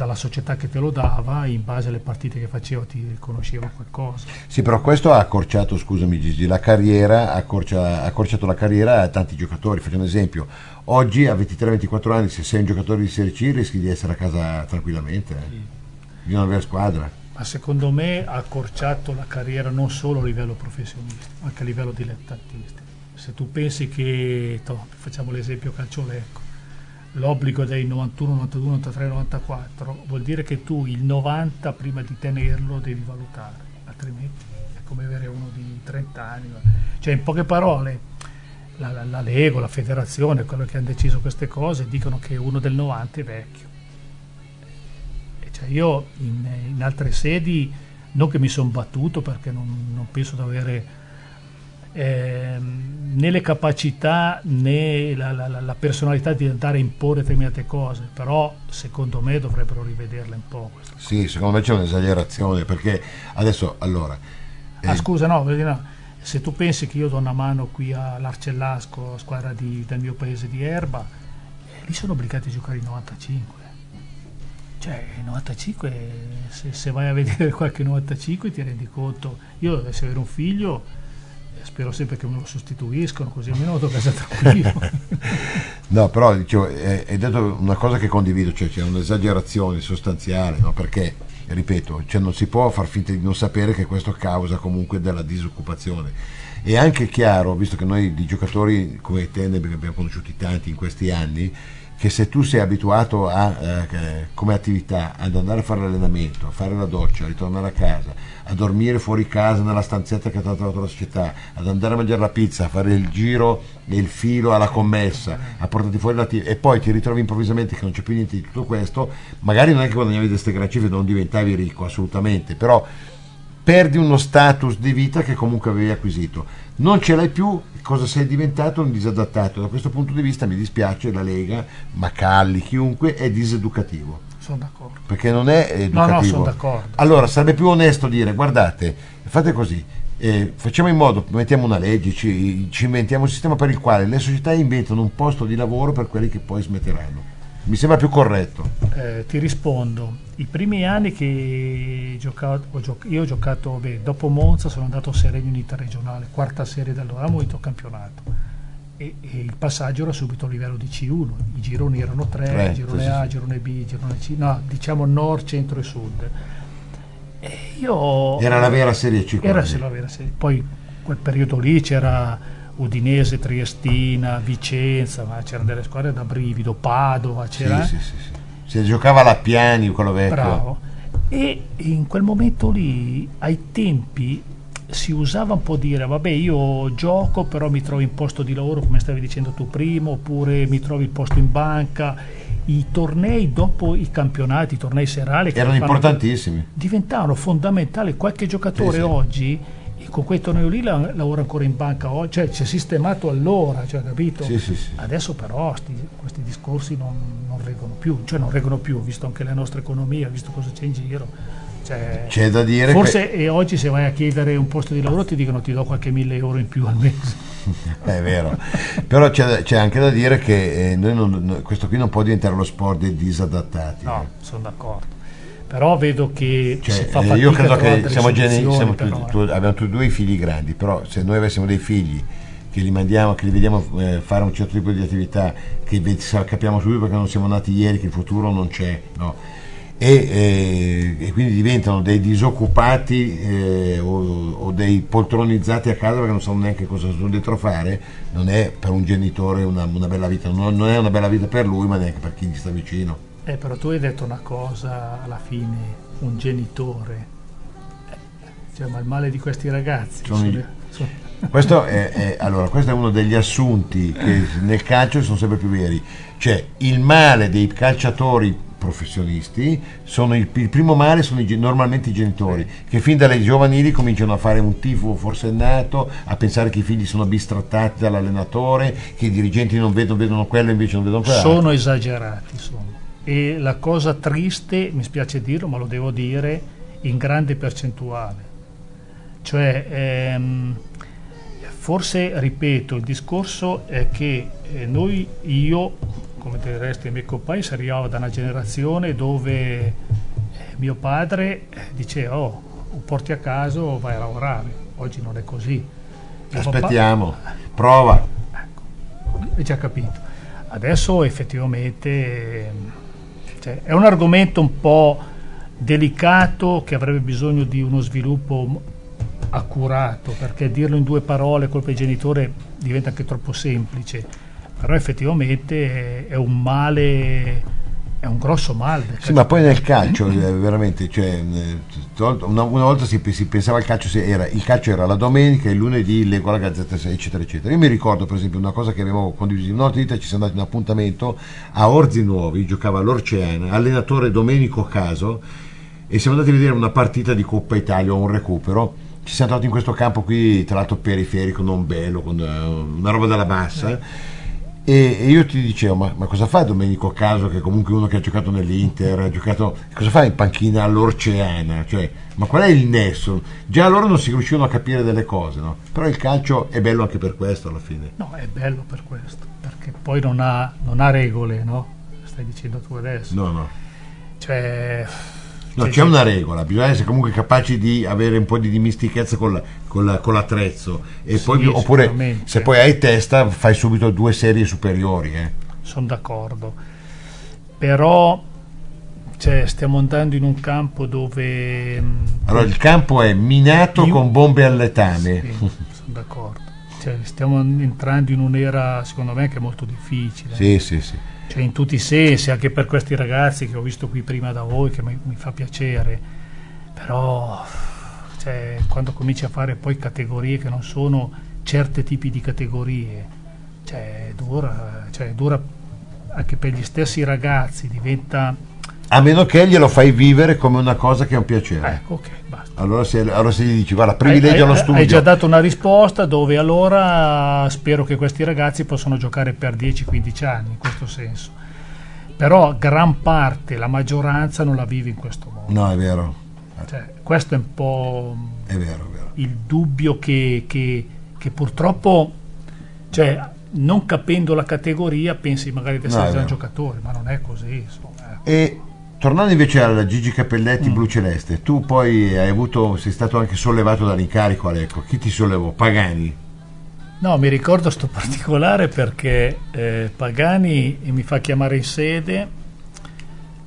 Speaker 4: dalla società che te lo dava in base alle partite che faceva ti riconosceva qualcosa.
Speaker 3: Sì, però questo ha accorciato, scusami Gigi, la carriera, accorcia- ha accorciato la carriera a tanti giocatori. Faccio un esempio, oggi a 23-24 anni se sei un giocatore di Serie C rischi di essere a casa tranquillamente, eh. di non avere squadra.
Speaker 4: Ma secondo me ha accorciato la carriera non solo a livello professionistico, ma anche a livello dilettantistico. Se tu pensi che, toh, facciamo l'esempio calciolecco, l'obbligo dei 91, 92, 93, 94 vuol dire che tu il 90 prima di tenerlo devi valutare, altrimenti è come avere uno di 30 anni. Cioè in poche parole la, la, la Lego, la federazione, quello che hanno deciso queste cose, dicono che uno del 90 è vecchio. Cioè io in, in altre sedi, non che mi sono battuto perché non, non penso di avere ehm, né le capacità né la, la- la- personalità di andare a imporre determinate cose, però secondo me dovrebbero rivederle un po'.
Speaker 3: Sì, secondo me c'è un'esagerazione perché adesso, allora,
Speaker 4: Ah
Speaker 3: eh,
Speaker 4: scusa, no, vedi, no, se tu pensi che io do una mano qui all'Arcellasco, squadra di- del mio paese di Erba, eh, lì sono obbligati a giocare i 95. Cioè, i 95, se, se vai a vedere qualche 95 ti rendi conto, io dovessi avere un figlio, spero sempre che me lo sostituiscono, così almeno vado a casa tranquillo.
Speaker 3: No, però dicevo, eh, hai detto una cosa che condivido, cioè c'è un'esagerazione sostanziale, no? perché, ripeto, cioè non si può far finta di non sapere che questo causa comunque della disoccupazione. È anche chiaro, visto che noi di giocatori come te abbiamo conosciuti tanti in questi anni, che se tu sei abituato a, eh, come attività ad andare a fare l'allenamento, a fare la doccia, a ritornare a casa, a dormire fuori casa nella stanzetta che ha trovato la società, ad andare a mangiare la pizza, a fare il giro e il filo alla commessa, a portarti fuori la t- e poi ti ritrovi improvvisamente che non c'è più niente di tutto questo, magari non è che guadagnavi queste gran cifre, non diventavi ricco assolutamente, però perdi uno status di vita che comunque avevi acquisito. Non ce l'hai più, cosa sei diventato? Un disadattato. Da questo punto di vista mi dispiace, la Lega, Macalli, chiunque, è diseducativo.
Speaker 4: Sono d'accordo.
Speaker 3: Perché non è educativo.
Speaker 4: No, no, sono d'accordo.
Speaker 3: Allora sarebbe più onesto dire, guardate, fate così, eh, facciamo in modo, mettiamo una legge, ci, ci inventiamo un sistema per il quale le società inventano un posto di lavoro per quelli che poi smetteranno. Mi sembra più corretto.
Speaker 4: Eh, ti rispondo. I primi anni che giocato, ho gioc- io ho giocato, beh, dopo Monza sono andato a Serenio interregionale, quarta serie da allora, avevamo vinto campionato. E, e il passaggio era subito a livello di C1, i gironi erano tre,
Speaker 3: Tre,
Speaker 4: girone
Speaker 3: sì,
Speaker 4: A,
Speaker 3: sì.
Speaker 4: girone B, girone C, no, diciamo nord, centro e sud. E io
Speaker 3: Era la vera Serie C.
Speaker 4: era la vera serie. Poi quel periodo lì c'era Udinese, Triestina, Vicenza, ma c'erano delle squadre da brivido, Padova, c'era
Speaker 3: sì, sì, sì. Si giocava alla Piani, quello vecchio.
Speaker 4: bravo. E in quel momento lì, ai tempi, si usava un po' dire, vabbè io gioco, però mi trovo in posto di lavoro, come stavi dicendo tu prima, oppure mi trovi il posto in banca. I tornei dopo i campionati, i tornei serali, che
Speaker 3: Erano importantissimi.
Speaker 4: diventavano fondamentali. Qualche giocatore
Speaker 3: Sì, sì.
Speaker 4: oggi, con quel torneo lì, la- lavora ancora in banca oggi, cioè ci è sistemato allora, cioè, capito?
Speaker 3: Sì.
Speaker 4: Adesso però sti- questi discorsi non, non reggono più, cioè non reggono più, visto anche la nostra economia, visto cosa c'è in giro. Cioè,
Speaker 3: C'è da dire
Speaker 4: forse e oggi se vai a chiedere un posto di lavoro ti dicono ti do qualche mille euro in più al mese.
Speaker 3: che è vero. Però c'è, c'è anche da dire che eh, noi non- no- questo qui non può diventare lo sport dei disadattati.
Speaker 4: No, sono d'accordo. Però vedo che
Speaker 3: Cioè,
Speaker 4: si fa
Speaker 3: eh,
Speaker 4: fatica
Speaker 3: io credo che siamo, geni- siamo tu-
Speaker 4: però, eh.
Speaker 3: tu- abbiamo tutti due figli grandi, però se noi avessimo dei figli che li mandiamo, che li vediamo eh, fare un certo tipo di attività, che capiamo subito perché non siamo nati ieri, che il futuro non c'è, no? E, eh, e quindi diventano dei disoccupati eh, o, o dei poltronizzati a casa perché non sanno neanche cosa sono dentro a fare, non è per un genitore una, una bella vita, non, non è una bella vita per lui, ma neanche per chi gli sta vicino.
Speaker 4: Eh, però tu hai detto una cosa alla fine, un genitore. Cioè, ma il male di questi ragazzi
Speaker 3: Sono
Speaker 4: sono- sono-
Speaker 3: Questo è, è- allora, questo è uno degli assunti che nel calcio sono sempre più veri. Cioè, il male dei calciatori professionisti sono il, il primo male sono i normalmente i genitori che fin dalle giovanili cominciano a fare un tifo forsennato a pensare che i figli sono bistrattati dall'allenatore che i dirigenti non vedono, vedono quello invece non vedono quello
Speaker 4: sono esagerati. Sono. E la cosa triste, mi spiace dirlo, ma lo devo dire, in grande percentuale. Cioè, ehm, forse, ripeto, il discorso è che eh, noi, io, come del resto i miei compagni, si arrivava da una generazione dove eh, mio padre eh, diceva, oh, o porti a casa o vai a lavorare. Oggi non è così. Mio papà-
Speaker 3: aspettiamo prova
Speaker 4: hai già capito. Adesso effettivamente ehm, cioè, è un argomento un po' delicato che avrebbe bisogno di uno sviluppo accurato, perché dirlo in due parole colpa di genitore diventa anche troppo semplice, però effettivamente è, un male, è un grosso male.
Speaker 3: Sì, ma poi nel calcio eh, veramente, cioè, eh, una, una volta si, si pensava al calcio, se era, il calcio era la domenica, il lunedì leggo la Gazzetta eccetera eccetera. Io mi ricordo per esempio una cosa che avevo condiviso, in vita ci siamo andati in un appuntamento a Orzi Nuovi, giocava l'Orceana, allenatore Domenico Caso e siamo andati a vedere una partita di Coppa Italia un recupero. Ci siamo trovati in questo campo qui, tra l'altro periferico, non bello, con eh, una roba dalla bassa. E, e io ti dicevo, ma, ma cosa fa Domenico Caso, che è comunque uno che ha giocato nell'Inter, ha giocato, cosa fa in panchina all'Orceana? Cioè, ma qual è il nesso? Già allora non si riuscivano a capire delle cose, no? Però il calcio è bello anche per questo alla fine.
Speaker 4: No, è bello per questo, perché poi non ha, non ha regole, no? Stai dicendo tu adesso.
Speaker 3: No, no.
Speaker 4: Cioè,
Speaker 3: No,
Speaker 4: Cioè,
Speaker 3: c'è una regola, bisogna essere comunque capaci di avere un po' di dimestichezza con, la- con la- con l'attrezzo. E
Speaker 4: Sì,
Speaker 3: poi, oppure se poi hai testa fai subito due serie superiori. eh.
Speaker 4: sono d'accordo. Però cioè, stiamo andando in un campo dove... mh,
Speaker 3: Allora il campo è minato
Speaker 4: Io-
Speaker 3: con bombe al letame.
Speaker 4: Sì, sono d'accordo. Cioè, stiamo entrando in un'era, secondo me, che è molto difficile.
Speaker 3: Sì, sì, sì.
Speaker 4: Cioè, in tutti i sensi, anche per questi ragazzi che ho visto qui prima da voi, che mi, mi fa piacere. Però, cioè, quando cominci a fare poi categorie che non sono certi tipi di categorie, cioè, dura, cioè, dura anche per gli stessi ragazzi, diventa...
Speaker 3: A meno che glielo fai vivere come una cosa che è un piacere.
Speaker 4: Ecco, ok, basta.
Speaker 3: Allora, se, allora se gli dici, guarda, privilegia lo studio.
Speaker 4: Hai già dato una risposta dove allora spero che questi ragazzi possano giocare per 10-15 anni in questo senso. Però gran parte, la maggioranza non la vive in questo modo.
Speaker 3: No, è vero,
Speaker 4: Cioè, questo è un po'
Speaker 3: è vero, è vero.
Speaker 4: il dubbio che, che- che purtroppo, cioè, non capendo la categoria, pensi magari di
Speaker 3: No,
Speaker 4: essere
Speaker 3: è
Speaker 4: già un giocatore, ma non è così. Insomma, eh.
Speaker 3: E tornando invece alla Gigi Cappelletti
Speaker 4: Mm.
Speaker 3: Blu Celeste, tu poi hai avuto, sei stato anche sollevato dall'incarico all'Ecco. Chi ti sollevò? Pagani.
Speaker 4: No, mi ricordo sto particolare perché eh, Pagani mi fa chiamare in sede,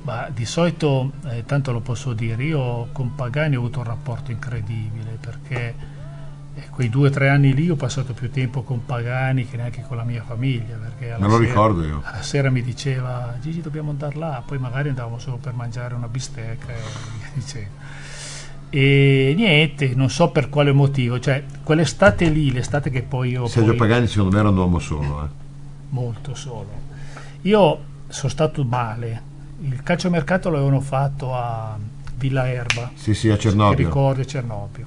Speaker 4: ma di solito, eh, tanto lo posso dire, io con Pagani ho avuto un rapporto incredibile perché eh, quei due o tre anni lì ho passato più tempo con Pagani che neanche con la mia famiglia. Perché
Speaker 3: Me lo
Speaker 4: sera-
Speaker 3: ricordo io.
Speaker 4: Alla sera mi diceva Gigi dobbiamo andare là, poi magari andavamo solo per mangiare una bistecca e via dicendo. E niente, non so per quale motivo, cioè quell'estate lì, l'estate che poi io
Speaker 3: Sergio
Speaker 4: poi,
Speaker 3: Pagani secondo me era un uomo solo. eh.
Speaker 4: molto solo. Io sono stato male. Il calciomercato l'avevano fatto a Villa Erba.
Speaker 3: Sì, sì, a
Speaker 4: Ti
Speaker 3: Cernobbio.
Speaker 4: ricordi a Cernobbio.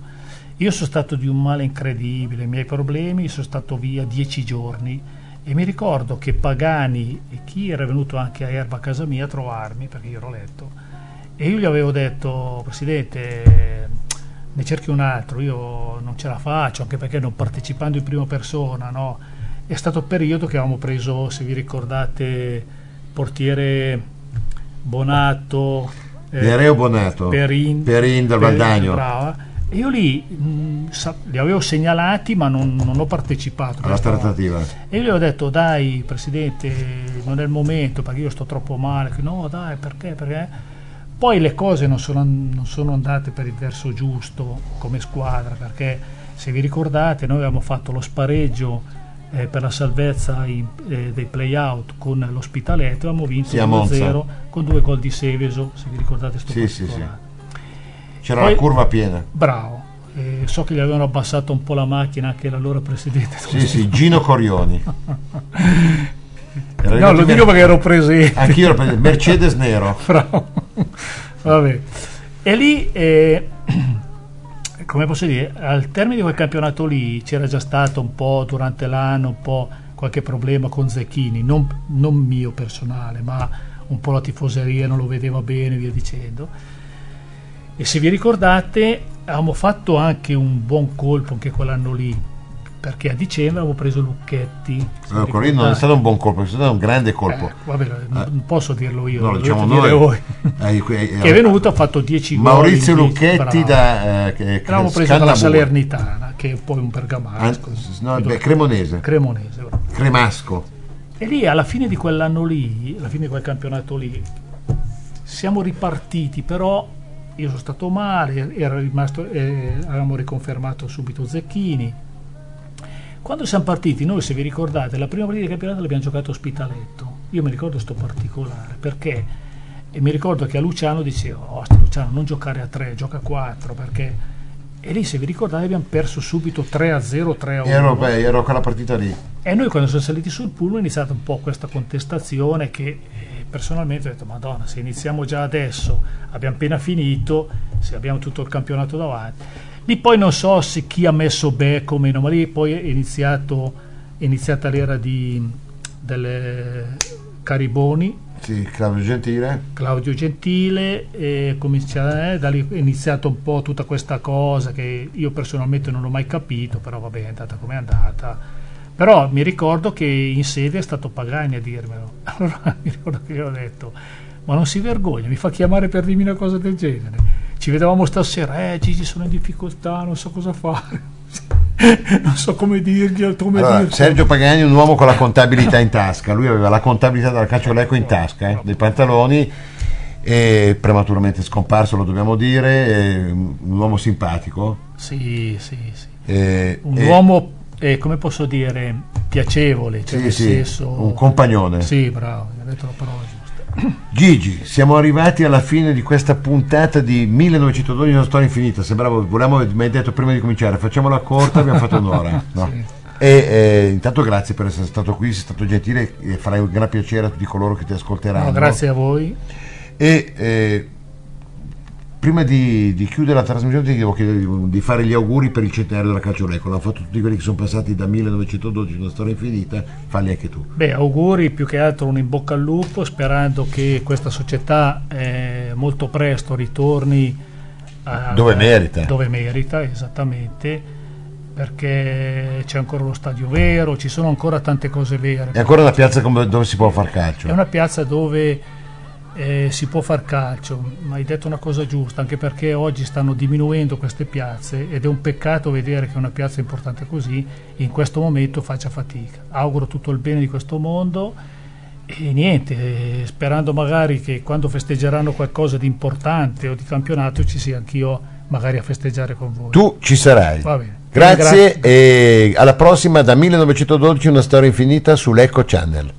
Speaker 4: Io sono stato di un male incredibile, i miei problemi, sono stato via dieci giorni e mi ricordo che Pagani e chi era venuto anche a Erba a casa mia a trovarmi, perché io ero letto, e io gli avevo detto, Presidente, ne cerchi un altro, io non ce la faccio, anche perché non partecipando in prima persona, no? È stato il periodo che avevamo preso, se vi ricordate, portiere Bonato, eh,
Speaker 3: Nereo Bonato.
Speaker 4: Perin,
Speaker 3: Perin del Valdagno.
Speaker 4: brava. Io lì mh, sa- li avevo segnalati, ma non, non ho partecipato.
Speaker 3: Alla trattativa.
Speaker 4: E io gli ho detto, dai, presidente, non è il momento perché io sto troppo male. Che, No, dai, perché? Perché? Poi le cose non sono, non sono andate per il verso giusto come squadra, perché se vi ricordate, noi avevamo fatto lo spareggio eh, per la salvezza in- eh, dei play-out con l'Ospitaletto, avevamo vinto
Speaker 3: Sì, a Monza.
Speaker 4: 1-0 con due gol di Seveso, se vi ricordate sto
Speaker 3: Sì, sì,
Speaker 4: particolare.
Speaker 3: C'era
Speaker 4: Poi-
Speaker 3: la curva piena.
Speaker 4: Bravo. Eh, so che gli avevano abbassato un po' la macchina anche l'allora presidente.
Speaker 3: Sì, sì, Gino Corioni.
Speaker 4: No, lo dico perché ero presente.
Speaker 3: Anch'io ero presente. Mercedes Nero.
Speaker 4: Bravo. Vabbè. E lì, eh, come posso dire, al termine di quel campionato lì c'era già stato un po' durante l'anno, un po' qualche problema con Zecchini, non, non mio personale, ma un po' la tifoseria non lo vedeva bene, via dicendo. E se vi ricordate, avevamo fatto anche un buon colpo anche quell'anno lì, perché a dicembre avevo preso Lucchetti. se vi
Speaker 3: No, quello lì non è stato un buon colpo, è stato un grande colpo.
Speaker 4: Eh, vabbè, non posso dirlo io,
Speaker 3: No, lo diciamo noi.
Speaker 4: voi.
Speaker 3: Eh,
Speaker 4: che è venuto, ha fatto 10 gol.
Speaker 3: Maurizio
Speaker 4: in 10,
Speaker 3: Lucchetti
Speaker 4: bravo.
Speaker 3: da eh, che-
Speaker 4: L'avevamo preso
Speaker 3: Scannabue.
Speaker 4: dalla Salernitana, che è poi un bergamasco.
Speaker 3: An- no, beh, Cremonese.
Speaker 4: Cremonese. bravo.
Speaker 3: Cremasco.
Speaker 4: E lì alla fine di quell'anno lì, alla fine di quel campionato lì, siamo ripartiti, però io sono stato male, era rimasto, eh, avevamo riconfermato subito Zecchini. Quando siamo partiti, noi se vi ricordate, la prima partita di campionato l'abbiamo giocato a Ospitaletto. Io mi ricordo sto particolare, perché e mi ricordo che a Luciano dicevo, oh, Luciano non giocare a 3, gioca a 4, perché... E lì se vi ricordate abbiamo perso subito 3 a 0, 3 a 1.
Speaker 3: Ero, beh, ero quella partita lì.
Speaker 4: E noi quando siamo saliti sul pullman è iniziata un po' questa contestazione che eh, personalmente ho detto Madonna se iniziamo già adesso abbiamo appena finito se abbiamo tutto il campionato davanti lì poi non so se chi ha messo Beck o meno ma lì poi è, iniziato, è iniziata l'era di, delle Cariboni
Speaker 3: Sì, Claudio Gentile.
Speaker 4: Claudio Gentile e comincia, eh, da lì è iniziata un po' tutta questa cosa che io personalmente non ho mai capito, però vabbè è andata come è andata. Però mi ricordo che in sede è stato Pagani a dirmelo. Allora mi ricordo che io ho detto, ma non si vergogna, mi fa chiamare per dirmi una cosa del genere. Ci vedevamo stasera, eh Gigi sono in difficoltà, non so cosa fare. non so come dirgli, come
Speaker 3: Allora,
Speaker 4: dirgli.
Speaker 3: Sergio Pagani è un uomo con la contabilità in tasca, lui aveva la contabilità della calciolecco in tasca, eh, dei pantaloni, e prematuramente scomparso, lo dobbiamo dire, un uomo simpatico.
Speaker 4: Sì, sì, sì.
Speaker 3: eh,
Speaker 4: Un
Speaker 3: e-
Speaker 4: uomo, eh, come posso dire, piacevole, cioè
Speaker 3: sì,
Speaker 4: nel
Speaker 3: sì,
Speaker 4: senso...
Speaker 3: un compagnone.
Speaker 4: Sì, bravo, hai detto la parola.
Speaker 3: Gigi, siamo arrivati alla fine di questa puntata di 1912 una storia infinita. Sembrava, volevamo, mi hai detto prima di cominciare, facciamola corta, abbiamo fatto un'ora. no?
Speaker 4: Sì.
Speaker 3: E eh, intanto grazie per essere stato qui, sei stato gentile e farai un gran piacere a tutti coloro che ti ascolteranno.
Speaker 4: No, grazie a voi.
Speaker 3: E eh, prima di, di chiudere la trasmissione ti devo chiedere di, fare gli auguri per il centenario della calciolecco. L'hanno fatto tutti quelli che sono passati da 1912 una storia infinita, falli anche tu.
Speaker 4: Beh, auguri più che altro un in bocca al lupo, sperando che questa società eh, molto presto ritorni a-
Speaker 3: Dove merita.
Speaker 4: Dove merita, esattamente, perché c'è ancora lo stadio vero, ci sono ancora tante cose vere.
Speaker 3: È ancora una piazza dove si può far calcio.
Speaker 4: È una piazza dove eh, si può far calcio, ma hai detto una cosa giusta, anche perché oggi stanno diminuendo queste piazze ed è un peccato vedere che una piazza importante così in questo momento faccia fatica. Auguro tutto il bene di questo mondo e niente, eh, sperando magari che quando festeggeranno qualcosa di importante o di campionato ci sia anch'io magari a festeggiare con voi.
Speaker 3: Tu ci sarai. Grazie
Speaker 4: Grazie.
Speaker 3: e alla prossima da 1912 una storia infinita sull'Eco Channel.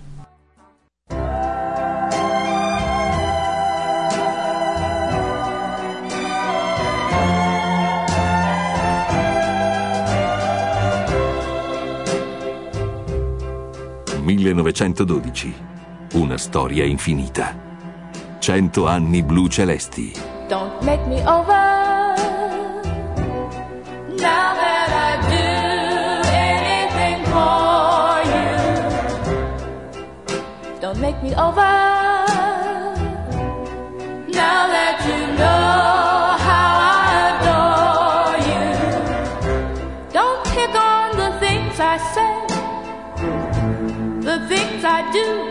Speaker 1: 1912. Una storia infinita. 100 anni blu celesti.
Speaker 6: Don't make me over. Now that I do anything for you. Don't make me over. Do.